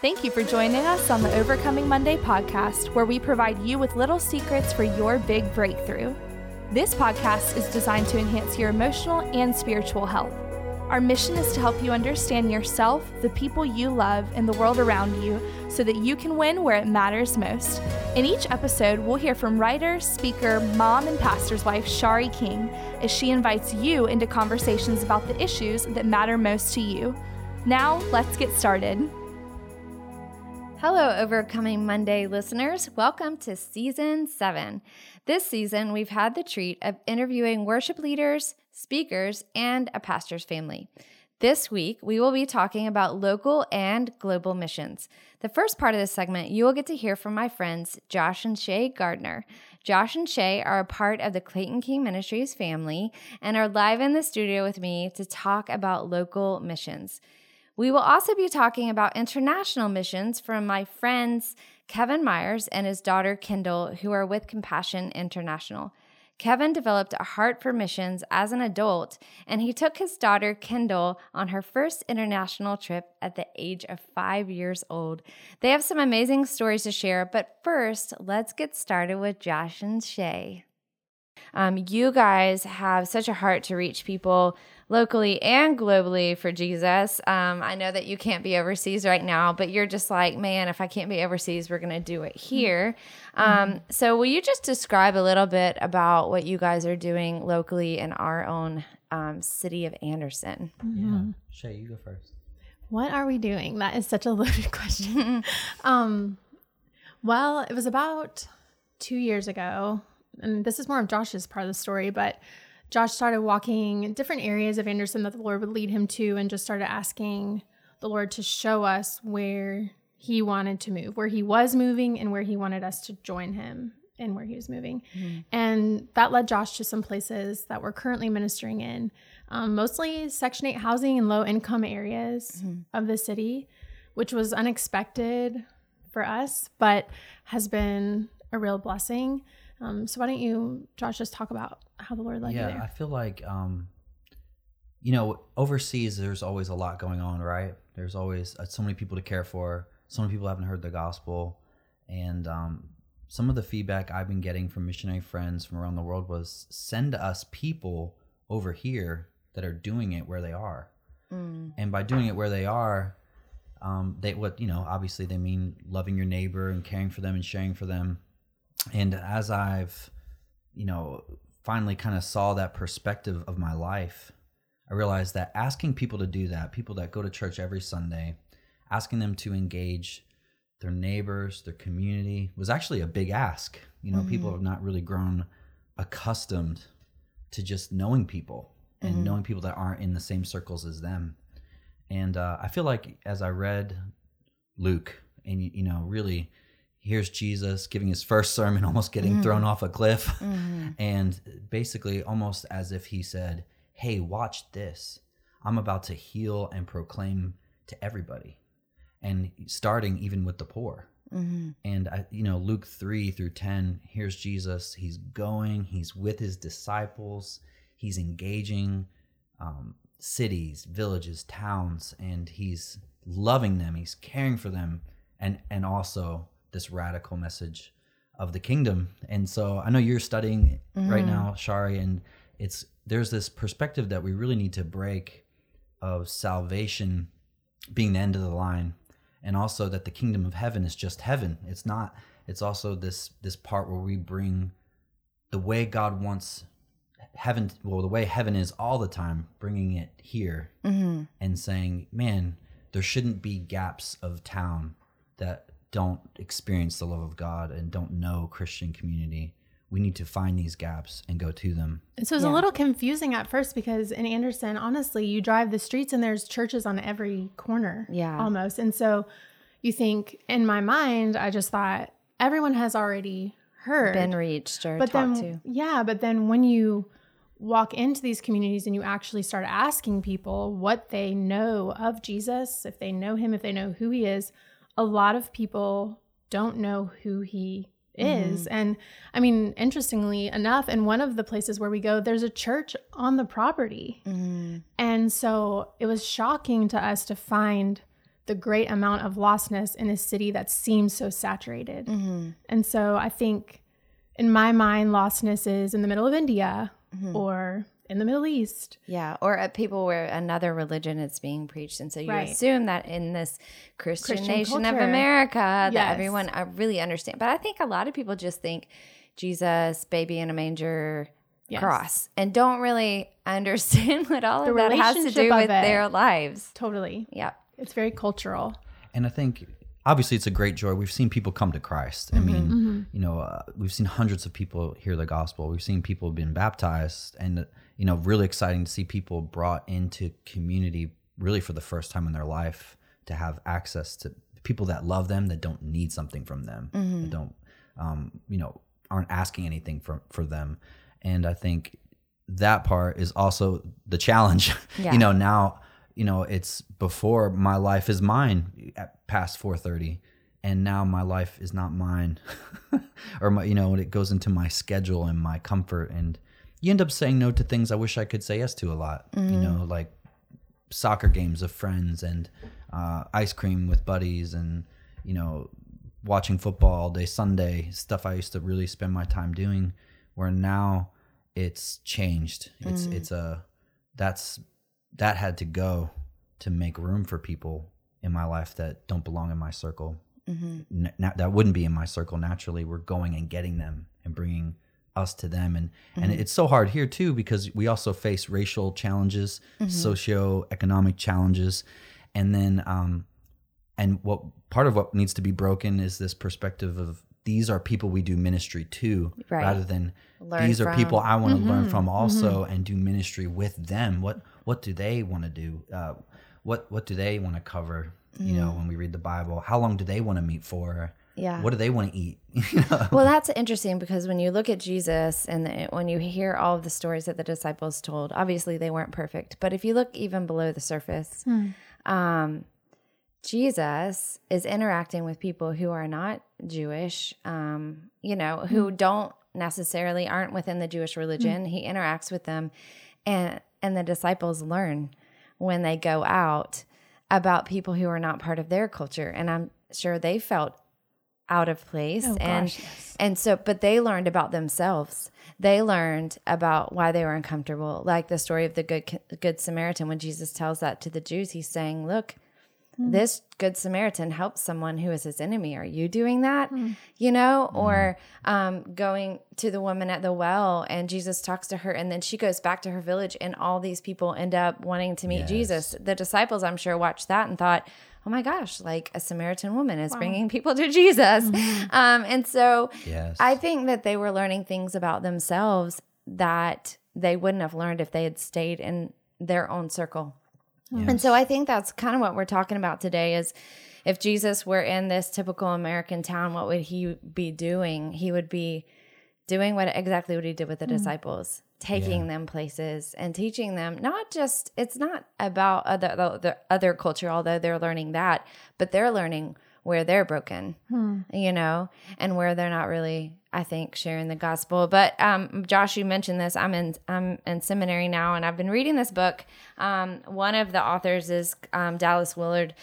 Thank you for joining us on the Overcoming Monday podcast, where we provide you with little secrets for your big breakthrough. This podcast is designed to enhance your emotional and spiritual health. Our mission is to help you understand yourself, the people you love, and the world around you so that you can win where it matters most. In each episode, we'll hear from writer, speaker, mom, and pastor's wife Shari King as she invites you into conversations about the issues that matter most to you. Now, let's get started. Hello, Overcoming Monday listeners. Welcome to season seven. This season, we've had the treat of interviewing worship leaders, speakers, and a pastor's family. This week, we will be talking about local and global missions. The first part of this segment, you will get to hear from my friends Josh and Shay Gardner. Josh and Shay are a part of the Clayton King Ministries family and are live in the studio with me to talk about local missions. We will also be talking about international missions from my friends Kevin Myers and his daughter Kendall, who are with Compassion International. Kevin developed a heart for missions as an adult, and he took his daughter Kendall on her first international trip at the age of five years old. They have some amazing stories to share, but first, let's get started with Josh and Shay. Um, you guys have such a heart to reach people locally and globally for Jesus. Um, I know that you can't be overseas right now, but you're just like, man, if I can't be overseas, we're going to do it here. Mm-hmm. Um, so, will you just describe a little bit about what you guys are doing locally in our own um, city of Anderson? Mm-hmm. Yeah. Shay, you go first. What are we doing? That is such a loaded question. um, well, it was about two years ago, and this is more of Josh's part of the story, but Josh started walking different areas of Anderson that the Lord would lead him to and just started asking the Lord to show us where he wanted to move, where he was moving and where he wanted us to join him and where he was moving. Mm-hmm. And that led Josh to some places that we're currently ministering in, um, mostly Section 8 housing in low income areas mm-hmm. of the city, which was unexpected for us, but has been a real blessing. Um, so why don't you, Josh, just talk about how the Lord led yeah, you there? I feel like, um, you know, overseas there's always a lot going on, right? There's always uh, so many people to care for. So many people haven't heard the gospel, and um, some of the feedback I've been getting from missionary friends from around the world was send us people over here that are doing it where they are, mm. and by doing it where they are, um, they what you know obviously they mean loving your neighbor and caring for them and sharing for them and as I've, you know, finally kind of saw that perspective of my life, I realized that asking people to do that, people that go to church every Sunday, asking them to engage their neighbors, their community, was actually a big ask. You know, mm-hmm. people have not really grown accustomed to just knowing people and mm-hmm. knowing people that aren't in the same circles as them. And uh, I feel like as I read Luke, and you know, really here's Jesus giving his first sermon, almost getting mm. thrown off a cliff. Mm. And basically, almost as if he said, Hey, watch this. I'm about to heal and proclaim to everybody. And starting even with the poor. Mm-hmm. And, I, you know, Luke 3 through 10, here's Jesus. He's going, he's with his disciples, he's engaging um, cities, villages, towns, and he's loving them, he's caring for them, and, and also this radical message of the kingdom. And so I know you're studying mm-hmm. right now, Shari, and it's there's this perspective that we really need to break of salvation being the end of the line and also that the kingdom of heaven is just heaven. It's not it's also this this part where we bring the way God wants heaven well the way heaven is all the time bringing it here mm-hmm. and saying man there shouldn't be gaps of town that don't experience the love of God and don't know Christian community, we need to find these gaps and go to them. And so it's yeah. a little confusing at first because in Anderson, honestly, you drive the streets and there's churches on every corner. Yeah. Almost. And so you think in my mind, I just thought everyone has already heard. Been reached or but talked then, to. Yeah. But then when you walk into these communities and you actually start asking people what they know of Jesus, if they know him, if they know who he is, a lot of people don't know who he is. Mm-hmm. And I mean, interestingly enough, in one of the places where we go, there's a church on the property. Mm-hmm. And so it was shocking to us to find the great amount of lostness in a city that seems so saturated. Mm-hmm. And so I think in my mind, lostness is in the middle of India Mm-hmm. or in the Middle East. Yeah, or at people where another religion is being preached, and so you Right. assume that in this Christian, Christian nation of culture. America, that everyone uh, really understand. But I think a lot of people just think Jesus, baby in a manger, Yes. cross, and don't really understand what all The of that has to do with it. their lives. Totally. Yeah, It's very cultural. And I think obviously it's a great joy. We've seen people come to Christ. I mean, you know, uh, we've seen hundreds of people hear the gospel. We've seen people being baptized, and you know, really exciting to see people brought into community really for the first time in their life to have access to people that love them, that don't need something from them, that don't, um, you know, aren't asking anything for for them. And I think that part is also the challenge. Yeah. you know, now you know it's before my life is mine at past 4:30 and now my life is not mine or my you know when it goes into my schedule and my comfort and you end up saying no to things I wish I could say yes to a lot you mm-hmm. know like soccer games of friends and uh, ice cream with buddies and you know watching football all day Sunday stuff I used to really spend my time doing where now it's changed. It's mm. it's a that's that had to go to make room for people in my life that don't belong in my circle. Mm-hmm. N- na- that wouldn't be in my circle naturally. We're going and getting them and bringing us to them and and mm-hmm. it's so hard here too because we also face racial challenges mm-hmm. socio-economic challenges and then um and what part of what needs to be broken is this perspective of these are people we do ministry to Right. rather than Learn these are people. I want to learn mm-hmm. from also and do ministry with them. What what do they want to do? Uh, what what do they want to cover? You know, mm. when we read the Bible, how long do they want to meet for? Yeah. What do they want to eat? You know? Well, that's interesting because when you look at Jesus and the, when you hear all of the stories that the disciples told, obviously they weren't perfect. But if you look even below the surface, um, Jesus is interacting with people who are not Jewish, um, you know, who don't necessarily aren't within the Jewish religion. He interacts with them, and and the disciples learn when they go out about people who are not part of their culture, and I'm sure they felt out of place Oh, and gosh, yes. and so but they learned about themselves. They learned about why they were uncomfortable. Like the story of the good good samaritan when jesus tells that to the jews he's saying look hmm. this good samaritan helps someone who is his enemy. Are you doing that? Hmm. You know hmm. or um, going to the woman at the well and jesus talks to her and then she goes back to her village and all these people end up wanting to meet Yes. jesus. The disciples i'm sure watched that and thought oh my gosh like a samaritan woman is bringing people to jesus um, and so yes. I think that they were learning things about themselves that they wouldn't have learned if they had stayed in their own circle. And so I think that's kind of what we're talking about today is if Jesus were in this typical American town, what would he be doing? He would be doing what exactly what he did with the disciples, taking them places and teaching them not just it's not about other the, the other culture, although they're learning that, but they're learning where they're broken, you know, and where they're not really, I think, sharing the gospel. But um, Josh, you mentioned this. I'm in I'm in seminary now, and I've been reading this book. Um, one of the authors is um, Dallas Willard.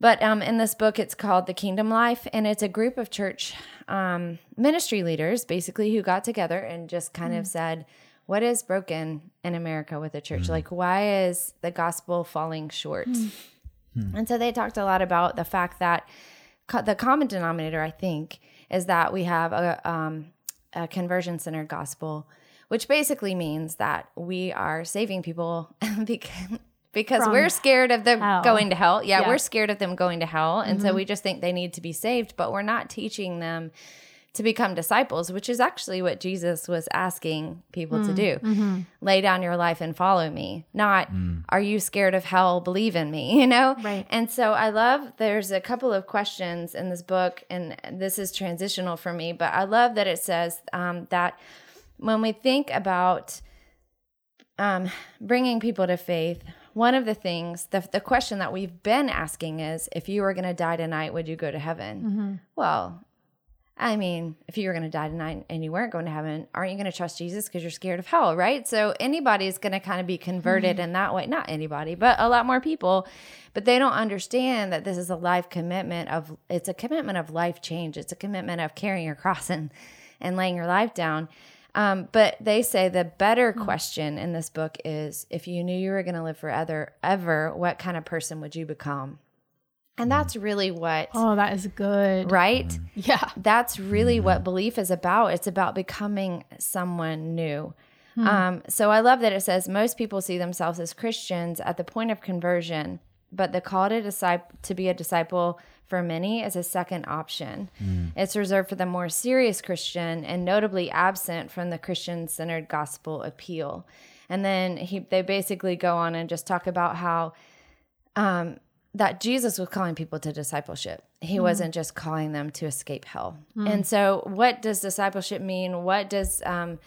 But um, in this book, it's called The Kingdom Life, and it's a group of church um, ministry leaders, basically, who got together and just kind of said, "What is broken in America with the church? Like, why is the gospel falling short?" And so they talked a lot about the fact that co- the common denominator, I think, is that we have a, um, a conversion centered gospel, which basically means that we are saving people because, because From we're scared of them hell. going to hell. Yeah, Yeah. we're scared of them going to hell. And so we just think they need to be saved, but we're not teaching them to become disciples, which is actually what Jesus was asking people to do. Lay down your life and follow me. Not, are you scared of hell? Believe in me, you know? Right. And so I love, there's a couple of questions in this book, and this is transitional for me, but I love that it says um, that when we think about um, bringing people to faith, one of the things, the, the question that we've been asking is if you were going to die tonight, would you go to heaven? Well, I mean, if you were going to die tonight and you weren't going to heaven, aren't you going to trust Jesus because you're scared of hell, right? So anybody's going to kind of be converted mm-hmm. in that way. Not anybody, but a lot more people. But they don't understand that this is a life commitment of it's a commitment of life change. It's a commitment of carrying your cross and and laying your life down. Um, but they say the better mm-hmm. question in this book is if you knew you were going to live forever, ever, what kind of person would you become? And that's really what. Oh, that is good. Right? Mm. Yeah. That's really what belief is about. It's about becoming someone new. Hmm. Um, so I love that it says most people see themselves as Christians at the point of conversion, but the call to, disciple, to be a disciple for many as a second option. Mm. It's reserved for the more serious Christian and notably absent from the Christian centered gospel appeal. And then he, they basically go on and just talk about how um, that Jesus was calling people to discipleship. He mm wasn't just calling them to escape hell. Mm. And so, what does discipleship mean? What does um,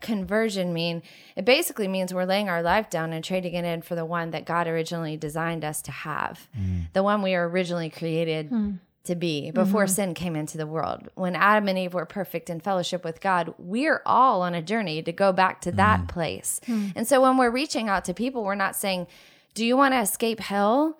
conversion mean? It basically means we're laying our life down and trading it in for the one that God originally designed us to have, mm. the one we were originally created mm. to be before mm-hmm. sin came into the world. When Adam and Eve were perfect in fellowship with God, we're all on a journey to go back to that mm. place. Mm. And so when we're reaching out to people, we're not saying, Do you want to escape hell?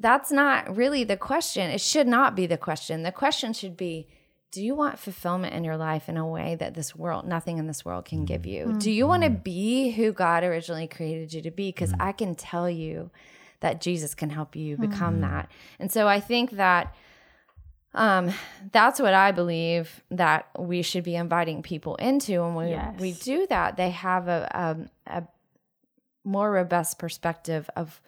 That's not really the question. It should not be the question. The question should be, do you want fulfillment in your life in a way that this world, nothing in this world can give you? Mm-hmm. Do you want to be who God originally created you to be? Because mm-hmm. I can tell you that Jesus can help you become mm-hmm. that. And so I think that um, that's what I believe that we should be inviting people into. And when yes. we, do that, they have a, a, a more robust perspective of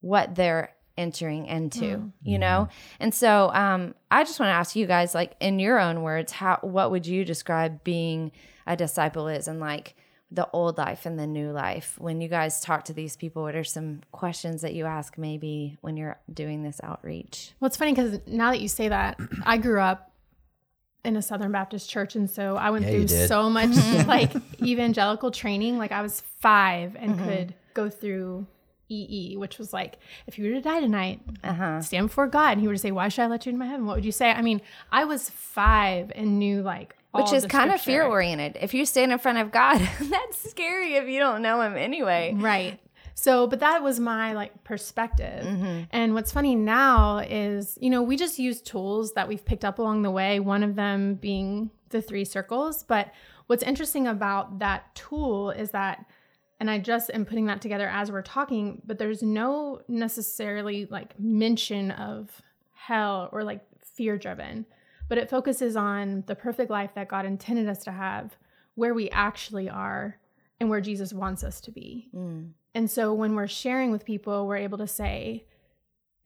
what they're entering into mm. you know? And so um i just want to ask you guys like in your own words how what would you describe being a disciple is and like the old life and the new life? When you guys talk to these people what are some questions that you ask maybe when you're doing this outreach? Well it's funny because now that you say that i grew up in a southern baptist church and so i went yeah, through so much like evangelical training. Like i was five and mm-hmm. could go through EE, which was like, if you were to die tonight, uh-huh. stand before God, and He were to say, "Why should I let you into my heaven?" What would you say? I mean, I was five and knew like, which is kind of fear oriented. If you stand in front of God, that's scary if you don't know Him anyway. Right. So, but that was my like perspective. Mm-hmm. And what's funny now is, you know, we just use tools that we've picked up along the way. One of them being the three circles. But what's interesting about that tool is that and I just am putting that together as we're talking, but there's no necessarily like mention of hell or like fear driven, but it focuses on the perfect life that God intended us to have, where we actually are, and where Jesus wants us to be. Mm. And so when we're sharing with people, we're able to say,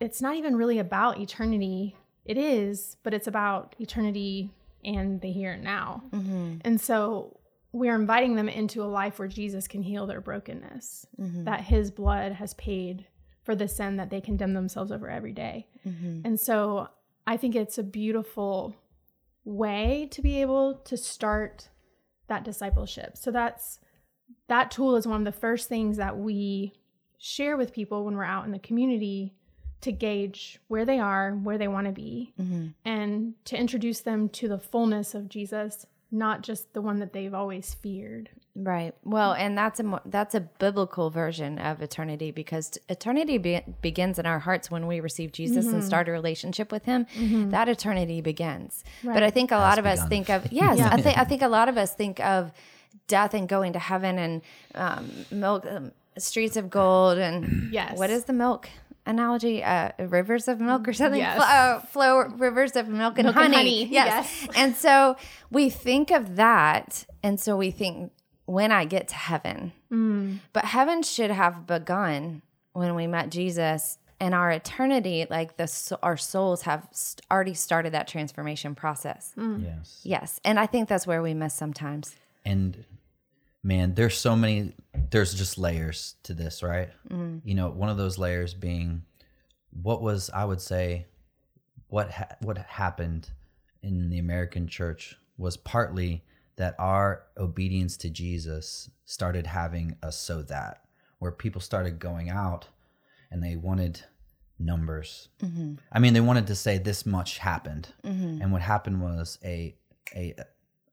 it's not even really about eternity. It is, but it's about eternity and the here and now. Mm-hmm. And so we're inviting them into a life where Jesus can heal their brokenness, mm-hmm. that his blood has paid for the sin that they condemn themselves over every day. Mm-hmm. And so I think it's a beautiful way to be able to start that discipleship. So that's that tool is one of the first things that we share with people when we're out in the community to gauge where they are, where they want to be, mm-hmm. and to introduce them to the fullness of Jesus not just the one that they've always feared. Right. Well, and that's a that's a biblical version of eternity because eternity be, begins in our hearts when we receive Jesus mm-hmm. and start a relationship with Him. Mm-hmm. That eternity begins. Right. But I think a Has lot of begun. us think of yes, yeah. I think I think a lot of us think of death and going to heaven and um, milk um, streets of gold and yes. What is the milk? Analogy, uh, rivers of milk or something, yes. uh, flow rivers of milk and milk honey. And honey. Yes. yes. and so we think of that, and so we think when I get to heaven, mm. but heaven should have begun when we met Jesus. And our eternity, like the our souls have st- already started that transformation process. Mm. Yes, yes, and I think that's where we miss sometimes. And man, there's so many, there's just layers to this, right? Mm. You know, one of those layers being what was, I would say, what ha- what happened in the American church was partly that our obedience to Jesus started having a so that where people started going out and they wanted numbers. I mean, they wanted to say this much happened, and what happened was a a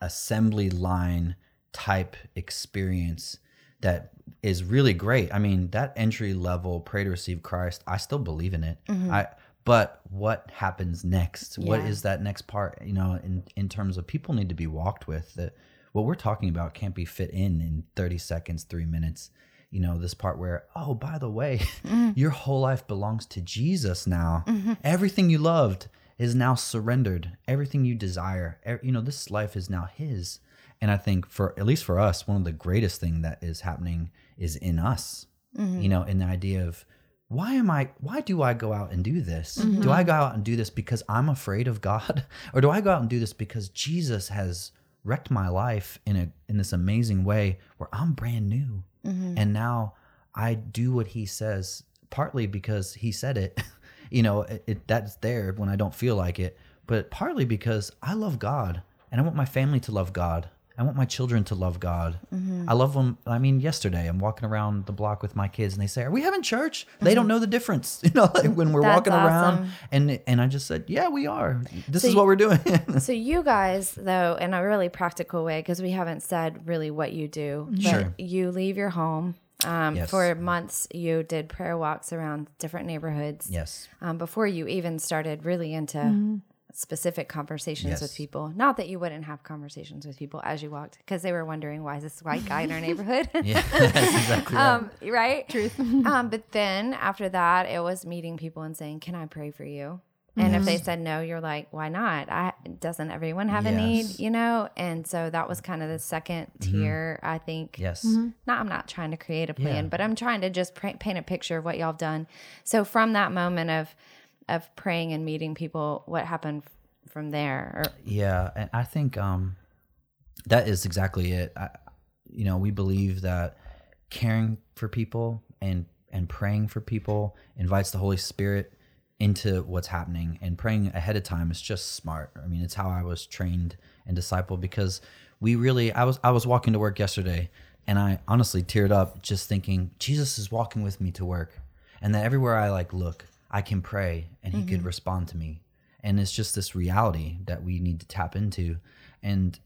assembly line type experience that is really great. I mean, that entry level pray to receive Christ, I still believe in it. Mm-hmm. I but what happens next? What Yeah. is that next part, you know, in in terms of people need to be walked with that what we're talking about can't be fit in in 30 seconds, 3 minutes. You know, this part where, oh, by the way, mm-hmm. your whole life belongs to Jesus now. Mm-hmm. Everything you loved is now surrendered. Everything you desire, you know, this life is now his. And I think for at least for us, one of the greatest thing that is happening is in us. Mm-hmm. You know, in the idea of why am I why do I go out and do this? Mm-hmm. Do I go out and do this because I'm afraid of God? Or do I go out and do this because Jesus has wrecked my life in a in this amazing way where I'm brand new. Mm-hmm. And now I do what he says partly because he said it. you know, it, it that's there when I don't feel like it, but partly because I love God and I want my family to love God. I want my children to love God. I love them. I mean, yesterday I'm walking around the block with my kids, and they say, "Are we having church?" They don't know the difference, you know, like when we're That's walking around. And and I just said, "Yeah, we are. This So is what we're doing." So you guys, though, in a really practical way, because we haven't said really what you do, but Sure. you leave your home. Um, Yes. For months, you did prayer walks around different neighborhoods. yes. Um, before you even started really into specific conversations with people. Not that you wouldn't have conversations with people as you walked, because they were wondering why is this white guy in our neighborhood? Yeah, that's exactly right. um, right? Truth. um, but then after that, it was meeting people and saying, "Can I pray for you?" And if they said no, you're like, "Why not? I doesn't everyone have a need?" You know. And so that was kind of the second tier. I think. yes. Not, I'm not trying to create a plan, Yeah. but I'm trying to just pra- paint a picture of what y'all have done. So from that moment of of praying and meeting people, what happened from there? Or, Yeah, and I think um, that is exactly it. I, you know, we believe that caring for people and and praying for people invites the Holy Spirit into what's happening, and praying ahead of time is just smart. I mean, it's how I was trained and discipled because we really. I was I was walking to work yesterday, and I honestly teared up just thinking Jesus is walking with me to work, and that everywhere I like look, I can pray, and He could mm-hmm. respond to me. And it's just this reality that we need to tap into. And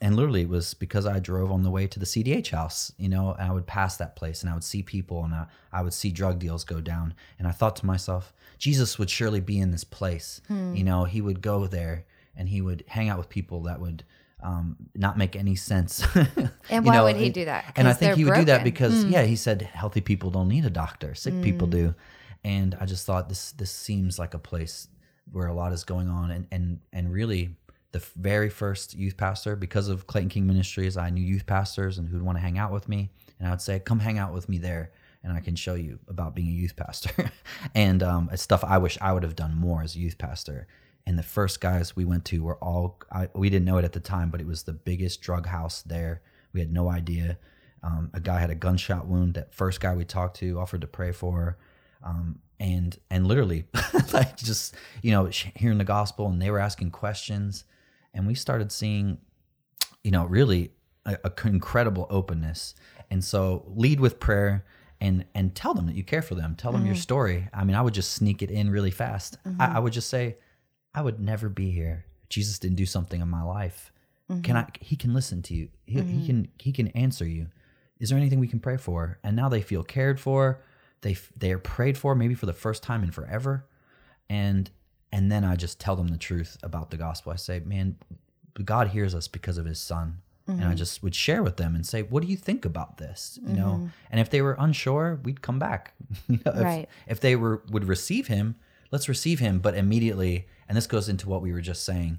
and literally it was because i drove on the way to the cdh house you know and i would pass that place and i would see people and i, I would see drug deals go down. And i thought to myself jesus would surely be in this place. Hmm. You know he would go there and he would hang out with people that would um, not make any sense. And why know, would he do that? and I think he would do that broken. because hmm. yeah he said healthy people don't need a doctor. Sick people hmm. do and i just thought this this seems like a place where a lot is going on and and and really the very first youth pastor because of clayton king ministries i knew youth pastors and who'd want to hang out with me and i would say come hang out with me there and i can show you about being a youth pastor. And um, it's stuff i wish i would have done more as a youth pastor. And the first guys we went to were all I, we didn't know it at the time but it was the biggest drug house there. We had no idea. Um, a guy had a gunshot wound that first guy we talked to offered to pray for um, and and literally like just you know hearing the gospel and they were asking questions. And we started seeing you know really a incredible openness. And so lead with prayer and and tell them that you care for them. Tell them your mm-hmm. story. I mean i would just sneak it in really fast. I, mm-hmm. I would just say i would never be here. Jesus didn't do something in my life. Can mm-hmm. i he can listen to you. He, he can he can answer you. Is there anything we can pray for? And now they feel cared for they they are prayed for maybe for the first time in forever. And and then i just tell them the truth about the gospel. I say man god hears us because of his son. And i mm-hmm. just would share with them and say what do you think about this? You know? Mm-hmm. And if they were unsure we'd come back. You know if, Right. if they were would receive him let's receive him. But immediately and this goes into what we were just saying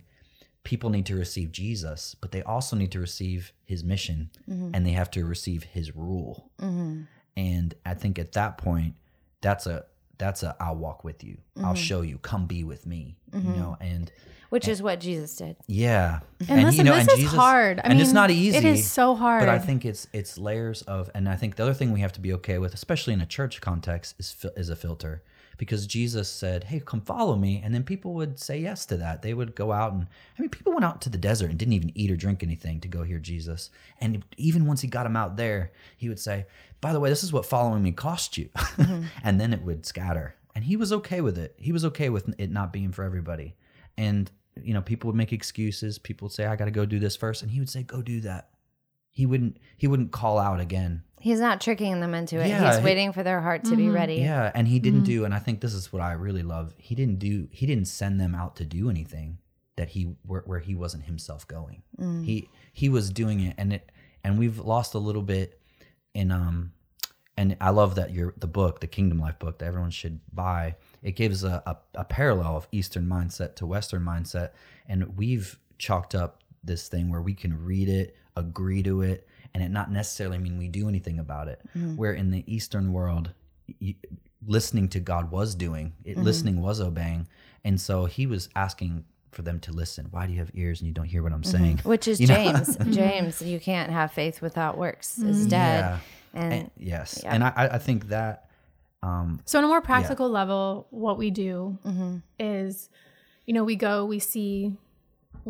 people need to receive jesus but they also need to receive his mission mm-hmm. and they have to receive his rule and i think at that point that's a that's a i'll walk with you i'll mm-hmm. show you come be with me you mm-hmm. know and which is what Jesus did. yeah And, listen, this is hard. I and mean, it's not easy It is so hard. but i think it's it's layers of and i think the other thing we have to be okay with especially in a church context is is a filter because jesus said hey come follow me and then people would say yes to that they would go out and i mean people went out to the desert and didn't even eat or drink anything to go hear jesus and even once he got them out there he would say by the way this is what following me cost you mm-hmm. and then it would scatter and he was okay with it. He was okay with it not being for everybody. And you know, people would make excuses. People would say, "I got to go do this first. and he would say, "Go do that." He wouldn't. He wouldn't call out again. He's not tricking them into it. Yeah, He's he- waiting for their heart to be mm-hmm. ready. Yeah, and he didn't mm-hmm. do. And I think this is what I really love. He didn't do. He didn't send them out to do anything that he where, where he wasn't himself going. Mm. He he was doing it, and it and we've lost a little bit in um. And I love that your the book, the Kingdom Life book that everyone should buy. It gives a, a, a parallel of Eastern mindset to Western mindset, and we've chalked up this thing where we can read it, agree to it, and it not necessarily mean we do anything about it. Mm-hmm. Where in the Eastern world, y- listening to God was doing it, mm-hmm. listening was obeying, and so He was asking for them to listen. Why do you have ears and you don't hear what I'm mm-hmm. saying? Which is You? James. James, you can't have faith without works. Is dead. Yeah. And, And- yes, yeah. and I, I I think that um, So, on a more practical level, what we do is, you know, we go, we see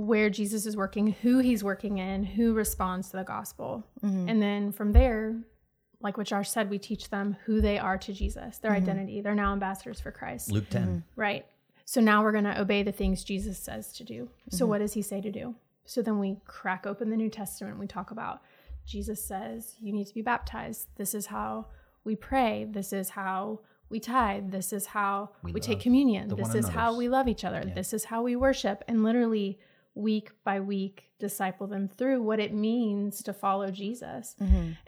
where Jesus is working, who he's working in, who responds to the gospel. Mm-hmm. And then from there, like what Josh said, we teach them who they are to Jesus, their mm-hmm. identity. They're now ambassadors for Christ. Luke 10 mm-hmm. Right. So now we're going to obey the things Jesus says to do. So what does he say to do? So then we crack open the New Testament. We talk about Jesus says you need to be baptized. This is how we pray. This is how we tithe. This is how we, take communion. This is how we love each other. This is how we worship. And literally week by week disciple them through what it means to follow Jesus.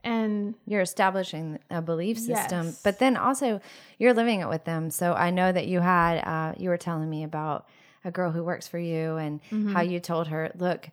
And you're establishing a belief system, Yes. but then also you're living it with them. So I know that you had, uh, you were telling me about a girl who works for you and Mm-hmm. how you told her, look,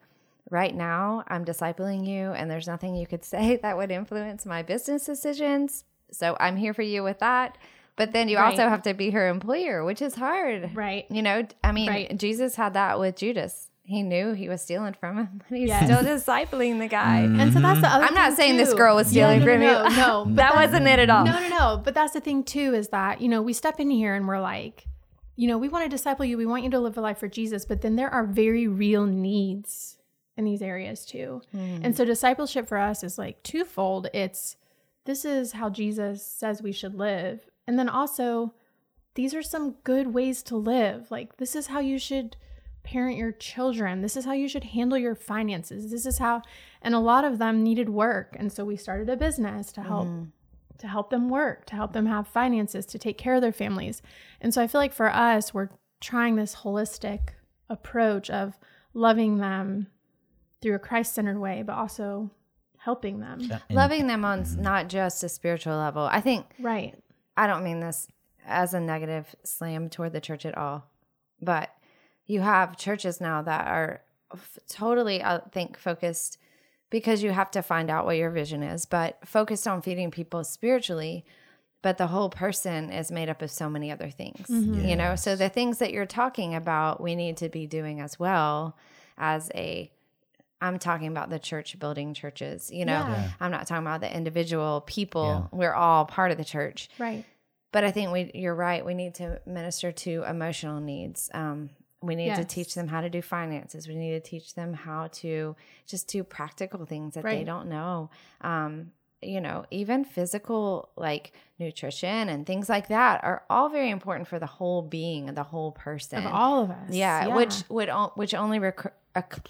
right now I'm discipling you and there's nothing you could say that would influence my business decisions. So I'm here for you with that. But then you also have to be her employer, which is hard. Right. You know, I mean, Right. Jesus had that with Judas. He knew he was stealing from him, but he's Yes. still discipling the guy. Mm-hmm. and so that's the other I'm not thing, saying this girl was Yeah, stealing no, from no, you. No, but that wasn't it at all. No, no, no. But that's the thing too is that, you know, we step in here and we're like, you know, we want to disciple you. We want you to live a life for Jesus. But then there are very real needs in these areas too. Hmm. And so discipleship for us is like twofold. It's this is how Jesus says we should live. And then also, these are some good ways to live. Like, this is how you should parent your children. This is how you should handle your finances. This is how, and a lot of them needed work. And so we started a business to help. Mm-hmm. To help them work, to help them have finances, to take care of their families. And so I feel like for us, we're trying this holistic approach of loving them through a Christ centered way, but also helping them. And- loving them on mm-hmm. not just a spiritual level. I think Right. I don't mean this as a negative slam toward the church at all, but you have churches now that are f- totally, I think, focused because you have to find out what your vision is, but focused on feeding people spiritually. But the whole person is made up of so many other things, you know? So the things that you're talking about, we need to be doing as well as a I'm talking about the church building churches, you know. Yeah. Yeah. I'm not talking about the individual people. Yeah. We're all part of the church. Right. But I think we you're right. We need to minister to emotional needs. Um, we need to teach them how to do finances. We need to teach them how to just do practical things that they don't know. Um, you know, even physical like nutrition and things like that are all very important for the whole being, the whole person. Of all of us. Yeah, which would which only recur- oc-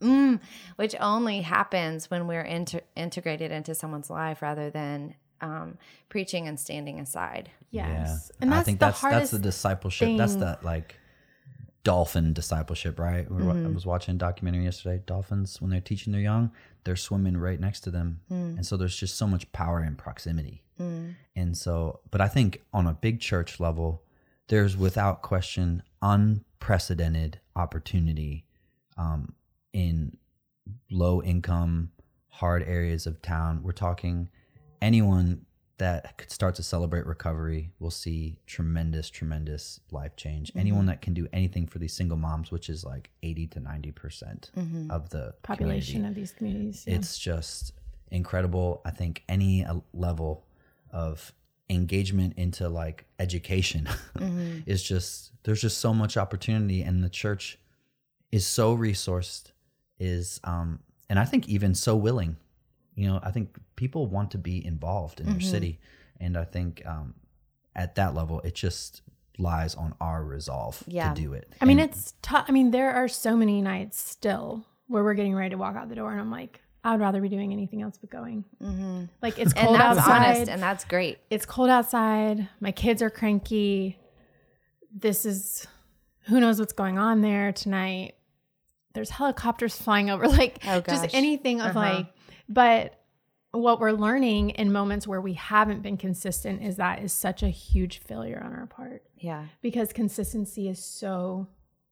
mm, which only happens when we're inter- integrated into someone's life rather than um, preaching and standing aside. Yes. Yeah. And that's I think the that's hardest that's the discipleship. That's thing. the like dolphin discipleship, right? We were- I Mm-hmm. was watching a documentary yesterday. Dolphins, when they're teaching their young, they're swimming right next to them, Mm. and so there's just so much power in proximity. And so, but I think on a big church level, there's without question unprecedented opportunity um, in low income, hard areas of town. We're talking anyone that could start to celebrate recovery will see tremendous, tremendous life change. Anyone that can do anything for these single moms, which is like 80 to 90% of the population of these communities. yeah. it's just incredible i think any uh, level of engagement into like education is just there's just so much opportunity and the church is so resourced is um and i think even so willing you know i think people want to be involved in their city and i think um at that level, it just lies on our resolve Yeah. to do it. I mean, And- it's tough. I mean, there are so many nights still where we're getting ready to walk out the door, and I'm like, I'd rather be doing anything else but going. Mm-hmm. Like it's And cold that's outside. honest and that's great. it's cold outside. My kids are cranky. This is who knows what's going on there tonight. There's helicopters flying over, like Oh, just anything of Uh-huh. like. But what we're learning in moments where we haven't been consistent is that is such a huge failure on our part Yeah. because consistency is so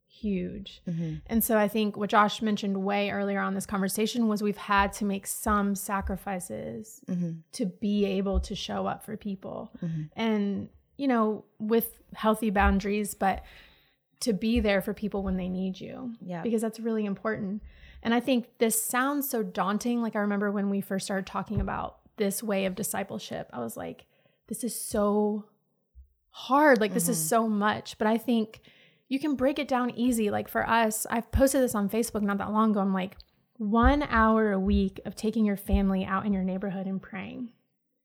huge. Mm-hmm. And so I think what Josh mentioned way earlier on this conversation was we've had to make some sacrifices Mm-hmm. to be able to show up for people. And, you know, with healthy boundaries, but to be there for people when they need you. Yeah. Because that's really important. And I think this sounds so daunting. Like I remember when we first started talking about this way of discipleship, I was like, this is so hard. Like this is mm-hmm. so much. But I think you can break it down easy. Like for us, I've posted this on Facebook not that long ago. I'm like, one hour a week of taking your family out in your neighborhood and praying.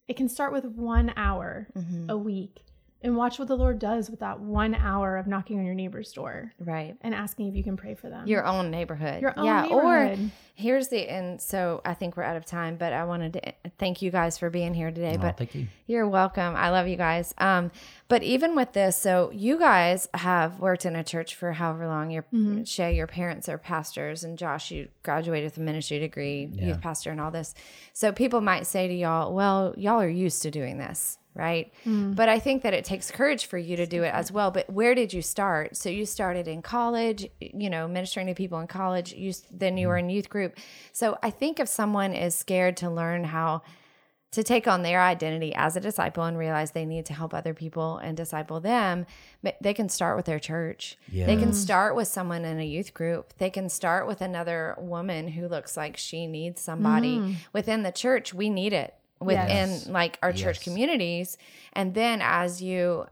It can start with one hour mm-hmm. a week and watch what the Lord does with that one hour of knocking on your neighbor's door Right. and asking if you can pray for them. Your own neighborhood. Your own yeah. neighborhood. Or here's the and so I think we're out of time, but I wanted to thank you guys for being here today. Oh, but thank you. You're welcome. I love you guys. Um, but even with this, so you guys have worked in a church for however long. Your Shay, your parents are pastors, and Josh, you graduated with a ministry degree, youth pastor, and all this. So people might say to y'all, "Well, y'all are used to doing this." Right. Hmm. But I think that it takes courage for you to do it as well. But where did you start? So you started in college, you know, ministering to people in college. You then you were hmm. in youth group. So I think if someone is scared to learn how to take on their identity as a disciple and realize they need to help other people and disciple them, they can start with their church. They can start with someone in a youth group. They can start with another woman who looks like she needs somebody hmm. within the church. We need it within Yes. like our church Yes. communities. And then as you,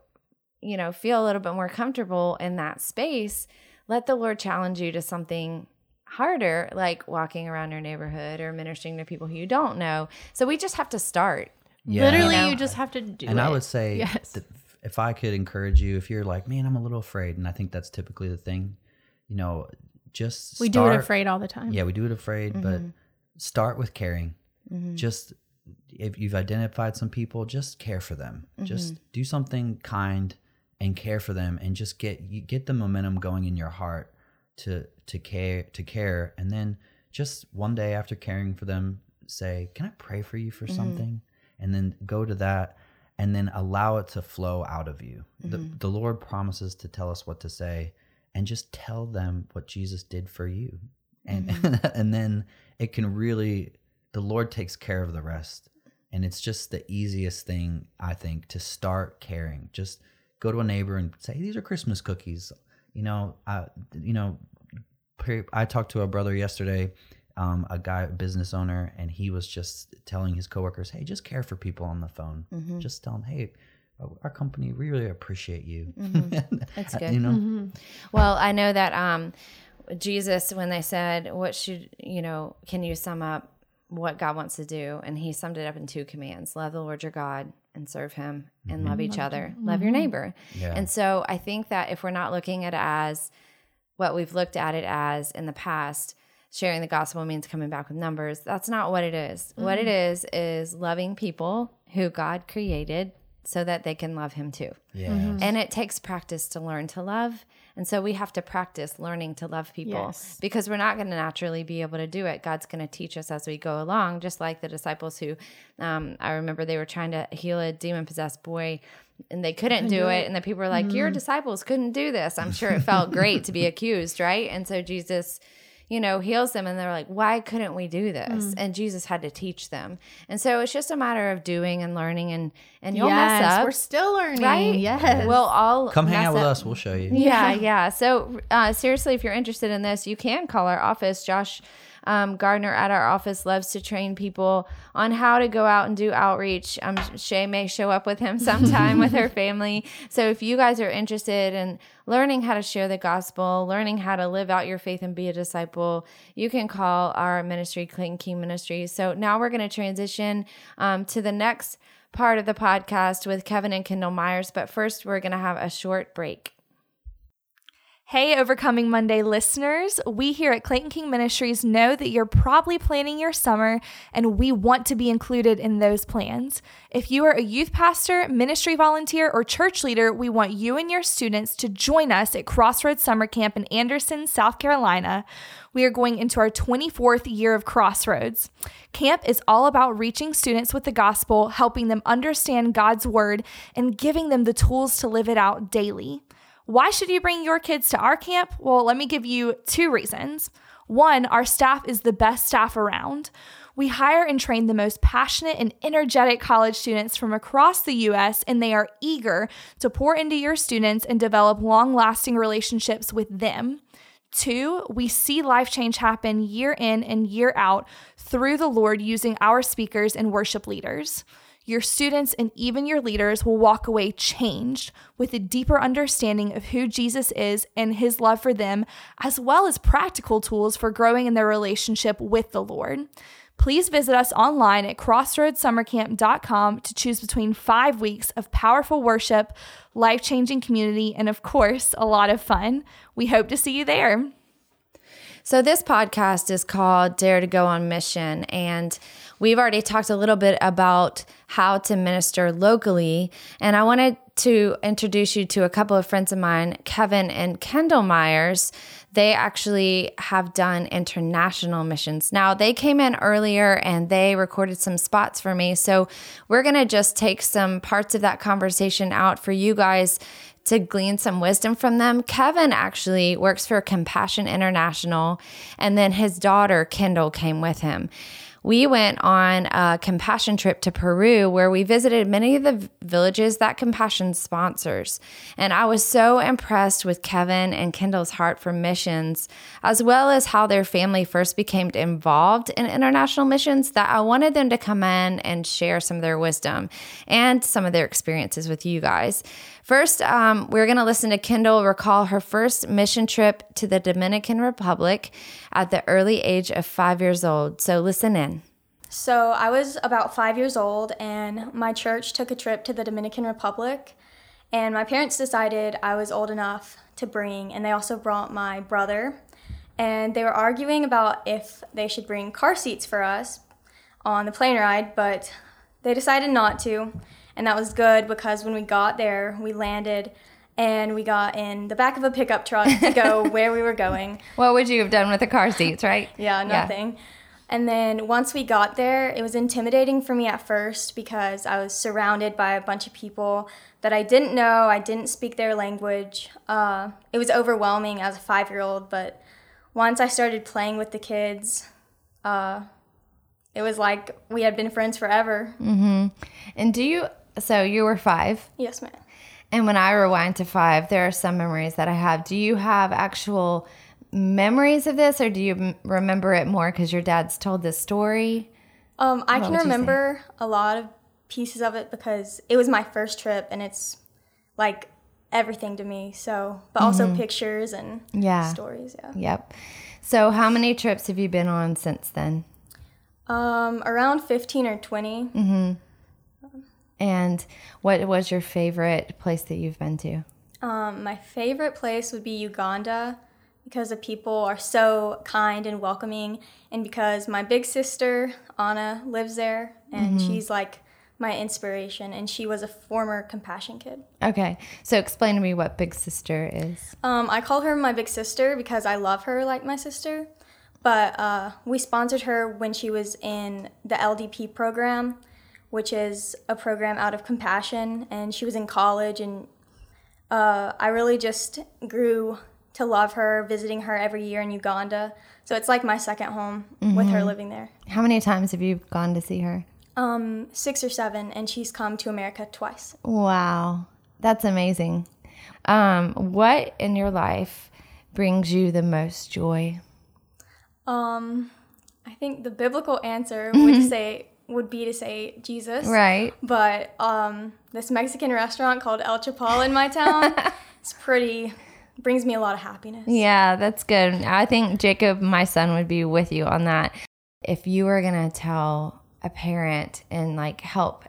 you know, feel a little bit more comfortable in that space, let the Lord challenge you to something harder, like walking around your neighborhood or ministering to people who you don't know. So we just have to start. Yeah. Literally, You know? you just have to do and it. I would say Yes. that if I could encourage you, if you're like, man, I'm a little afraid, and I think that's typically the thing, you know, just we do it afraid all the time. Yeah, we do it afraid, but Mm-hmm. start with caring. Just if you've identified some people, just care for them. Mm-hmm. Just do something kind and care for them, and just get you get the momentum going in your heart to to care to care, and then just one day after caring for them, say, "Can I pray for you Mm-hmm. for something?" And then go to that, and then allow it to flow out of you. The Mm-hmm. the Lord promises to tell us what to say, and just tell them what Jesus did for you and Mm-hmm. and then it can really the lord takes care of the rest and it's just the easiest thing i think to start caring just go to a neighbor and say these are christmas cookies you know i you know i talked to a brother yesterday um, a guy a business owner and he was just telling his coworkers hey just care for people on the phone Mm-hmm. just tell them hey our company we really appreciate you Mm-hmm. That's good. you know Mm-hmm. Well, I know that um, Jesus, when they said, "What should you know?" Can you sum up what God wants to do? And He summed it up in two commands: love the Lord your God and serve Him, and mm-hmm. love each other, love your neighbor. Yeah. And so, I think that if we're not looking at it as what we've looked at it as in the past, sharing the gospel means coming back with numbers. That's not what it is. What it mm-hmm. is is loving people who God created so that they can love Him too. yeah And it takes practice to learn to love. And so we have to practice learning to love people Yes. because we're not going to naturally be able to do it. God's going to teach us as we go along, just like the disciples who um, I remember they were trying to heal a demon possessed boy and they couldn't do it. And the people were like, Your disciples couldn't do this. I'm sure it felt great to be accused, right? And so Jesus you know, heals them and they're like, why couldn't we do this? And Jesus had to teach them. And so it's just a matter of doing and learning and and you'll yes, mess up. we're still learning. right? Yes. We'll all come hang out with up. us we'll show you Yeah, yeah. So uh, seriously, if you're interested in this, you can call our office. Josh um, Gardner at our office loves to train people on how to go out and do outreach. Um, Shay may show up with him sometime with her family. So if you guys are interested in learning how to share the gospel, learning how to live out your faith and be a disciple, you can call our ministry, Clayton King Ministries. So now we're going to transition um, to the next part of the podcast with Kevin and Kendall Myers, but first we're going to have a short break. Hey, Overcoming Monday listeners. We here at Clayton King Ministries know that you're probably planning your summer, and we want to be included in those plans. If you are a youth pastor, ministry volunteer, or church leader, we want you and your students to join us at Crossroads Summer Camp in Anderson, South Carolina. We are going into our 24th year of Crossroads. Camp is all about reaching students with the gospel, helping them understand God's word, and giving them the tools to live it out daily. Why should you bring your kids to our camp? Well, let me give you two reasons. One, our staff is the best staff around. We hire and train the most passionate and energetic college students from across the US, and they are eager to pour into your students and develop long lasting relationships with them. Two, we see life change happen year in and year out through the Lord using our speakers and worship leaders. Your students and even your leaders will walk away changed with a deeper understanding of who Jesus is and his love for them, as well as practical tools for growing in their relationship with the Lord. Please visit us online at crossroadssummercamp.com to choose between five weeks of powerful worship, life changing community, and of course, a lot of fun. We hope to see you there. So, this podcast is called Dare to Go on Mission. And we've already talked a little bit about how to minister locally. And I wanted to introduce you to a couple of friends of mine, Kevin and Kendall Myers. They actually have done international missions. Now, they came in earlier and they recorded some spots for me. So, we're going to just take some parts of that conversation out for you guys to glean some wisdom from them. Kevin actually works for Compassion International, and then his daughter, Kendall, came with him we went on a compassion trip to Peru where we visited many of the villages that compassion sponsors. And I was so impressed with Kevin and Kendall's heart for missions, as well as how their family first became involved in international missions, that I wanted them to come in and share some of their wisdom and some of their experiences with you guys. First, um, we're going to listen to Kendall recall her first mission trip to the Dominican Republic at the early age of five years old. So listen in. So I was about five years old, and my church took a trip to the Dominican Republic. And my parents decided I was old enough to bring, and they also brought my brother. And they were arguing about if they should bring car seats for us on the plane ride, but they decided not to and that was good because when we got there, we landed and we got in the back of a pickup truck to go where we were going. What would you have done with the car seats, right? yeah, nothing. Yeah. And then once we got there, it was intimidating for me at first because I was surrounded by a bunch of people that I didn't know. I didn't speak their language. Uh, it was overwhelming as a five year old, but once I started playing with the kids, uh, it was like we had been friends forever. Mm-hmm. And do you so you were five. Yes, ma'am. And when I rewind to five, there are some memories that I have. Do you have actual memories of this, or do you remember it more because your dad's told this story? Um, I what can remember a lot of pieces of it because it was my first trip, and it's like everything to me. So, but also mm-hmm. pictures and yeah. stories. Yeah. Yep. So, how many trips have you been on since then? Um, around fifteen or 20 mm-hmm. And what was your favorite place that you've been to? Um, my favorite place would be Uganda because the people are so kind and welcoming, and because my big sister, Anna, lives there, and mm-hmm. she's like my inspiration, and she was a former compassion kid. Okay, so explain to me what big sister is. Um, I call her my big sister because I love her like my sister, but uh, we sponsored her when she was in the LDP program which is a program out of compassion. And she was in college, and uh, I really just grew to love her, visiting her every year in Uganda. So it's like my second home mm-hmm. with her mm-hmm. living there. How many times have you gone to see her? Um, six or seven, and she's come to America twice. Wow, that's amazing. Um, what in your life brings you the most joy? Um, I think the biblical answer would say would be to say Jesus. Right. But um, this Mexican restaurant called El Chapal in my town, it's pretty brings me a lot of happiness. Yeah, that's good. I think Jacob, my son, would be with you on that. If you were gonna tell a parent and like help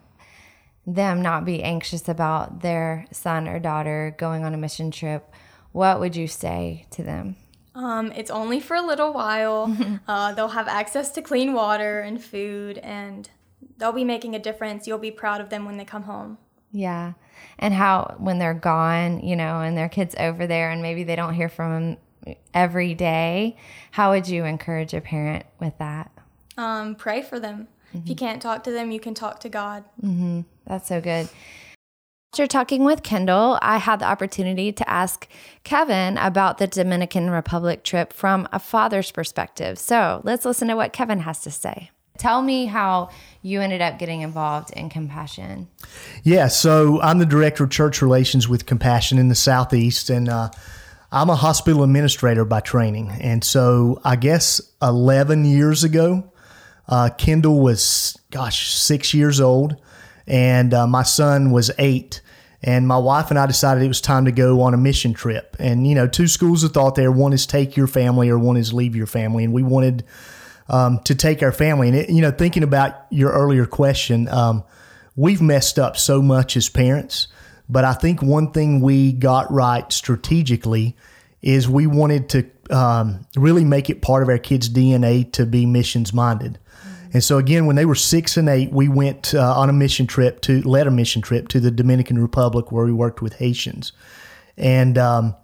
them not be anxious about their son or daughter going on a mission trip, what would you say to them? Um, it's only for a little while. uh, they'll have access to clean water and food, and they'll be making a difference. You'll be proud of them when they come home. Yeah. And how, when they're gone, you know, and their kids over there, and maybe they don't hear from them every day, how would you encourage a parent with that? Um, pray for them. Mm-hmm. If you can't talk to them, you can talk to God. Mm-hmm. That's so good. After talking with Kendall, I had the opportunity to ask Kevin about the Dominican Republic trip from a father's perspective. So let's listen to what Kevin has to say. Tell me how you ended up getting involved in Compassion. Yeah, so I'm the director of church relations with Compassion in the Southeast, and uh, I'm a hospital administrator by training. And so I guess 11 years ago, uh, Kendall was, gosh, six years old, and uh, my son was eight. And my wife and I decided it was time to go on a mission trip. And, you know, two schools of thought there one is take your family, or one is leave your family. And we wanted um, to take our family. And, it, you know, thinking about your earlier question, um, we've messed up so much as parents. But I think one thing we got right strategically is we wanted to um, really make it part of our kids' DNA to be missions minded. And so again, when they were six and eight, we went uh, on a mission trip to led a mission trip to the Dominican Republic where we worked with Haitians. And um,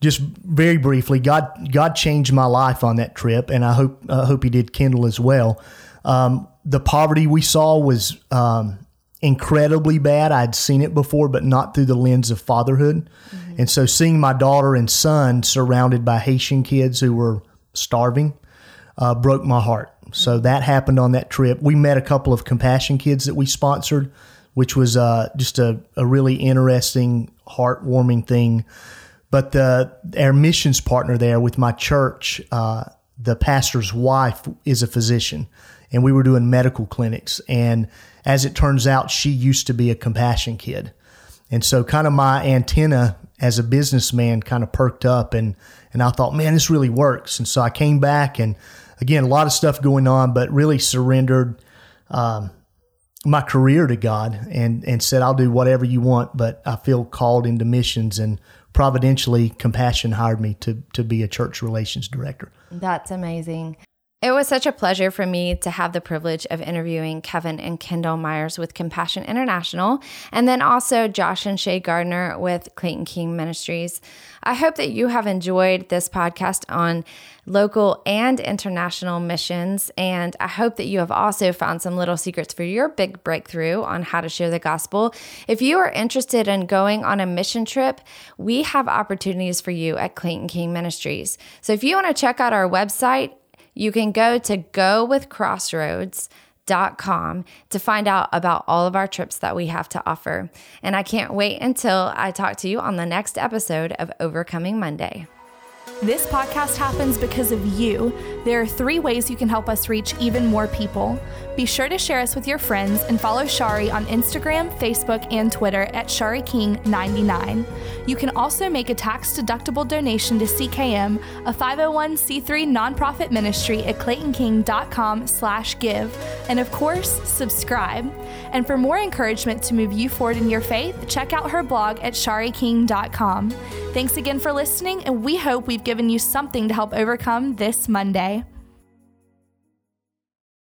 just very briefly, God God changed my life on that trip, and I hope I hope He did Kendall as well. Um, the poverty we saw was um, incredibly bad. I'd seen it before, but not through the lens of fatherhood. Mm-hmm. And so, seeing my daughter and son surrounded by Haitian kids who were starving uh, broke my heart. So that happened on that trip. We met a couple of compassion kids that we sponsored, which was uh, just a, a really interesting, heartwarming thing. But the our missions partner there with my church, uh, the pastor's wife is a physician, and we were doing medical clinics. And as it turns out, she used to be a compassion kid, and so kind of my antenna as a businessman kind of perked up, and and I thought, man, this really works. And so I came back and again, a lot of stuff going on, but really surrendered um, my career to God and and said, "I'll do whatever you want," but I feel called into missions. And providentially compassion hired me to to be a church relations director. That's amazing it was such a pleasure for me to have the privilege of interviewing Kevin and Kendall Myers with Compassion International, and then also Josh and Shay Gardner with Clayton King Ministries. I hope that you have enjoyed this podcast on local and international missions, and I hope that you have also found some little secrets for your big breakthrough on how to share the gospel. If you are interested in going on a mission trip, we have opportunities for you at Clayton King Ministries. So if you want to check out our website, you can go to gowithcrossroads.com to find out about all of our trips that we have to offer. And I can't wait until I talk to you on the next episode of Overcoming Monday. This podcast happens because of you. There are three ways you can help us reach even more people. Be sure to share us with your friends and follow Shari on Instagram, Facebook, and Twitter at ShariKing99. You can also make a tax-deductible donation to CKM, a 501c3 nonprofit ministry at claytonking.com slash give. And of course, subscribe. And for more encouragement to move you forward in your faith, check out her blog at shariking.com. Thanks again for listening, and we hope we've given you something to help overcome this Monday.